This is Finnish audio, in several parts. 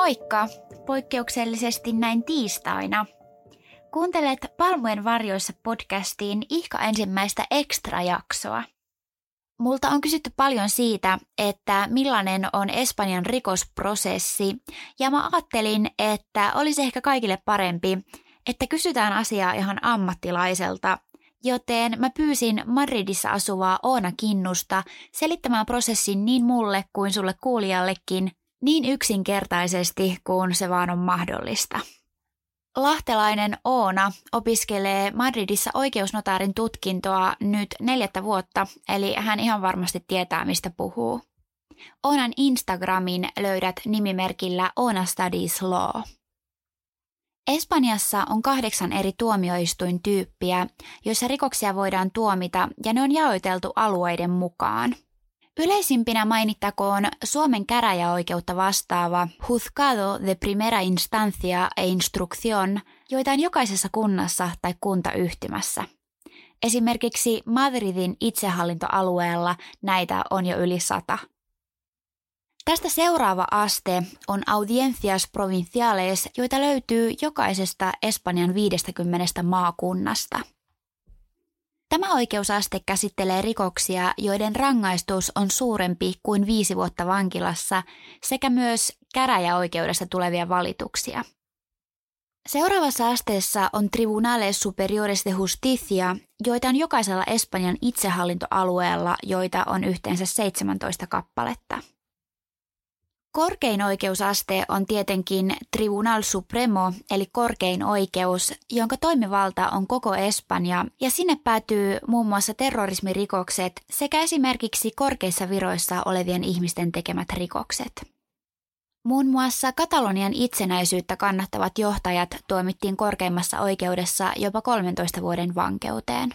Moikka! Poikkeuksellisesti näin tiistaina. Kuuntelet Palmujen varjoissa podcastiin ihka ensimmäistä extra-jaksoa. Multa on kysytty paljon siitä, että millainen on Espanjan rikosprosessi, ja mä ajattelin, että olisi ehkä kaikille parempi, että kysytään asiaa ihan ammattilaiselta, joten mä pyysin Madridissa asuvaa Oona Kinnusta selittämään prosessin niin mulle kuin sulle kuulijallekin niin yksinkertaisesti kuin se vaan on mahdollista. Lahtelainen Oona opiskelee Madridissa oikeusnotaarin tutkintoa nyt neljättä vuotta, eli hän ihan varmasti tietää, mistä puhuu. Oonan Instagramin löydät nimimerkillä Oona Studies Law. Espanjassa on kahdeksan eri tuomioistuintyyppiä, joissa rikoksia voidaan tuomita ja ne on jaoteltu alueiden mukaan – Yleisimpinä mainittakoon Suomen käräjäoikeutta vastaava Juzgado de Primera Instancia e Instrucción, joita on jokaisessa kunnassa tai kuntayhtymässä. Esimerkiksi Madridin itsehallintoalueella näitä on jo yli sata. Tästä seuraava aste on audiencias provinciales, joita löytyy jokaisesta Espanjan 50 maakunnasta – Tämä oikeusaste käsittelee rikoksia, joiden rangaistus on suurempi kuin viisi vuotta vankilassa sekä myös käräjäoikeudesta tulevia valituksia. Seuraavassa asteessa on Tribunales Superiores de Justicia, joita on jokaisella Espanjan itsehallintoalueella, joita on yhteensä 17 kappaletta. Korkein oikeusaste on tietenkin Tribunal Supremo, eli korkein oikeus, jonka toimivalta on koko Espanja, ja sinne päätyy muun muassa terrorismirikokset sekä esimerkiksi korkeissa viroissa olevien ihmisten tekemät rikokset. Muun muassa Katalonian itsenäisyyttä kannattavat johtajat tuomittiin korkeimmassa oikeudessa jopa 13 vuoden vankeuteen.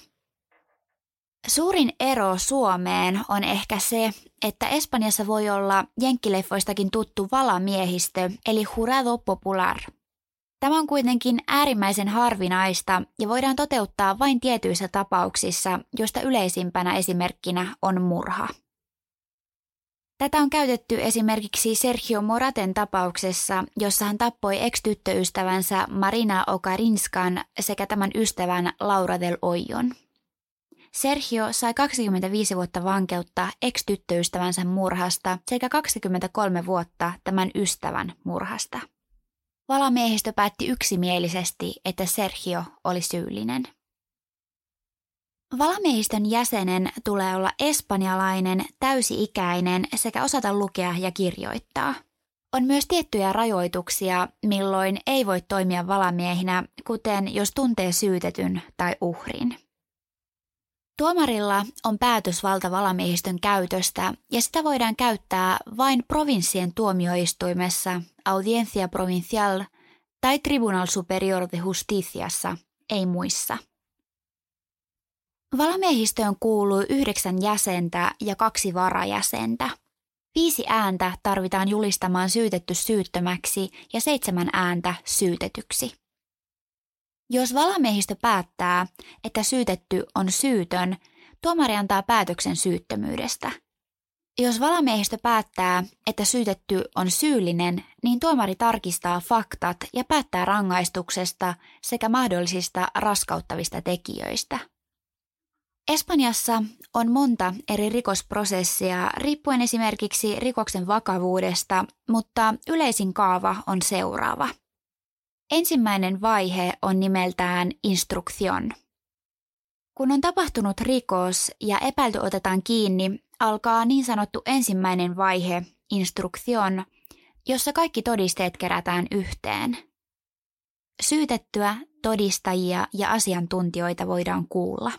Suurin ero Suomeen on ehkä se, että Espanjassa voi olla jenkkileffoistakin tuttu valamiehistö eli jurado popular. Tämä on kuitenkin äärimmäisen harvinaista ja voidaan toteuttaa vain tietyissä tapauksissa, joista yleisimpänä esimerkkinä on murha. Tätä on käytetty esimerkiksi Sergio Moraten tapauksessa, jossa hän tappoi ex-tyttöystävänsä Marina Okarinskan sekä tämän ystävän Laura del Oyon. Sergio sai 25 vuotta vankeutta ex-tyttöystävänsä murhasta sekä 23 vuotta tämän ystävän murhasta. Valamiehistö päätti yksimielisesti, että Sergio oli syyllinen. Valamiehistön jäsenen tulee olla espanjalainen, täysi-ikäinen sekä osata lukea ja kirjoittaa. On myös tiettyjä rajoituksia, milloin ei voi toimia valamiehinä, kuten jos tuntee syytetyn tai uhrin. Tuomarilla on päätösvalta valamiehistön käytöstä ja sitä voidaan käyttää vain provinssien tuomioistuimessa, Audiencia Provincial tai Tribunal Superior de Justiciassa, ei muissa. Valamiehistöön kuuluu yhdeksän jäsentä ja kaksi varajäsentä. Viisi ääntä tarvitaan julistamaan syytetty syyttömäksi ja seitsemän ääntä syytetyksi. Jos valamiehistö päättää, että syytetty on syytön, tuomari antaa päätöksen syyttömyydestä. Jos valamiehistö päättää, että syytetty on syyllinen, niin tuomari tarkistaa faktat ja päättää rangaistuksesta sekä mahdollisista raskauttavista tekijöistä. Espanjassa on monta eri rikosprosessia riippuen esimerkiksi rikoksen vakavuudesta, mutta yleisin kaava on seuraava – Ensimmäinen vaihe on nimeltään instruktion. Kun on tapahtunut rikos ja epäilty otetaan kiinni, alkaa niin sanottu ensimmäinen vaihe, instruktion, jossa kaikki todisteet kerätään yhteen. Syytettyä, todistajia ja asiantuntijoita voidaan kuulla.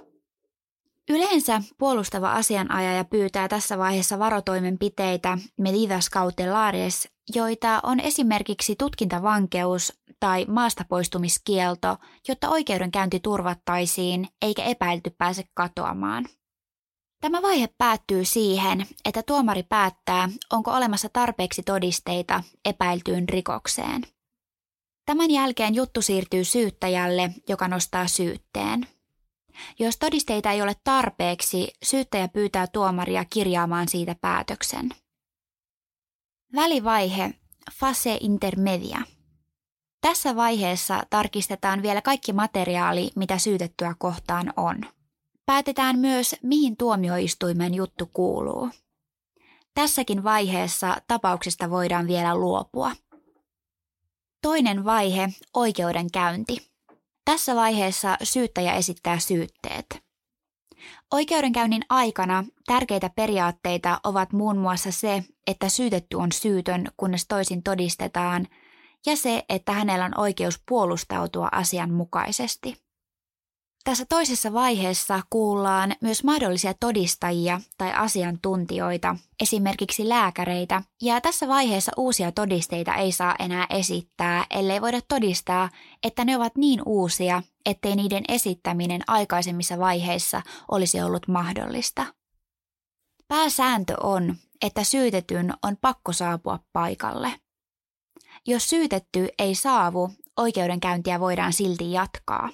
Yleensä puolustava asianajaja pyytää tässä vaiheessa varotoimenpiteitä medidas cautelares, joita on esimerkiksi tutkintavankeus tai maastapoistumiskielto, jotta oikeudenkäynti turvattaisiin eikä epäilty pääse katoamaan. Tämä vaihe päättyy siihen, että tuomari päättää, onko olemassa tarpeeksi todisteita epäiltyyn rikokseen. Tämän jälkeen juttu siirtyy syyttäjälle, joka nostaa syytteen. Jos todisteita ei ole tarpeeksi, syyttäjä pyytää tuomaria kirjaamaan siitä päätöksen. Välivaihe, fase intermedia. Tässä vaiheessa tarkistetaan vielä kaikki materiaali, mitä syytettyä kohtaan on. Päätetään myös, mihin tuomioistuimen juttu kuuluu. Tässäkin vaiheessa tapauksesta voidaan vielä luopua. Toinen vaihe, oikeudenkäynti. Tässä vaiheessa syyttäjä esittää syytteet. Oikeudenkäynnin aikana tärkeitä periaatteita ovat muun muassa se, että syytetty on syytön, kunnes toisin todistetaan, ja se, että hänellä on oikeus puolustautua asianmukaisesti. Tässä toisessa vaiheessa kuullaan myös mahdollisia todistajia tai asiantuntijoita, esimerkiksi lääkäreitä, ja tässä vaiheessa uusia todisteita ei saa enää esittää, ellei voida todistaa, että ne ovat niin uusia, ettei niiden esittäminen aikaisemmissa vaiheissa olisi ollut mahdollista. Pääsääntö on, että syytetyn on pakko saapua paikalle. Jos syytetty ei saavu, oikeudenkäyntiä voidaan silti jatkaa.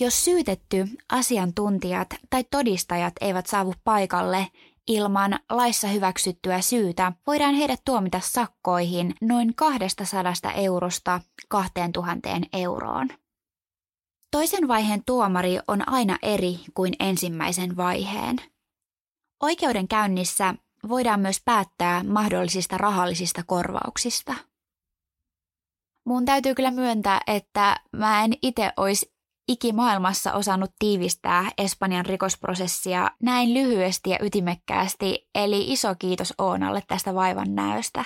Jos syytetty, asiantuntijat tai todistajat eivät saavu paikalle ilman laissa hyväksyttyä syytä, voidaan heidät tuomita sakkoihin noin 200 eurosta 2000 euroon. Toisen vaiheen tuomari on aina eri kuin ensimmäisen vaiheen. Oikeudenkäynnissä voidaan myös päättää mahdollisista rahallisista korvauksista. Mun täytyy kyllä myöntää, että mä en itse olisi ikimaailmassa osannut tiivistää Espanjan rikosprosessia näin lyhyesti ja ytimekkäästi, eli iso kiitos Oonalle tästä vaivan näöstä.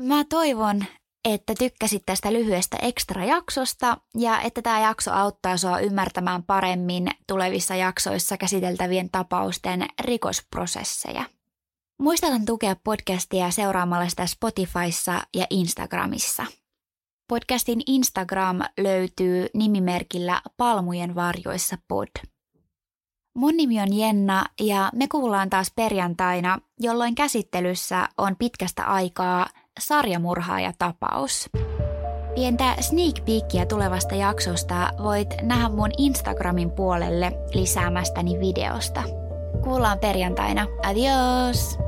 Mä toivon, että tykkäsit tästä lyhyestä ekstra-jaksosta ja että tämä jakso auttaa sua ymmärtämään paremmin tulevissa jaksoissa käsiteltävien tapausten rikosprosesseja. Muistathan tukea podcastia seuraamalla sitä Spotifyssa ja Instagramissa – Podcastin Instagram löytyy nimimerkillä Palmujen varjoissa pod. Mun nimi on Jenna ja me kuullaan taas perjantaina, jolloin käsittelyssä on pitkästä aikaa sarjamurhaaja tapaus. Pientä sneak peekia tulevasta jaksosta voit nähdä mun Instagramin puolelle lisäämästäni videosta. Kuullaan perjantaina. Adios!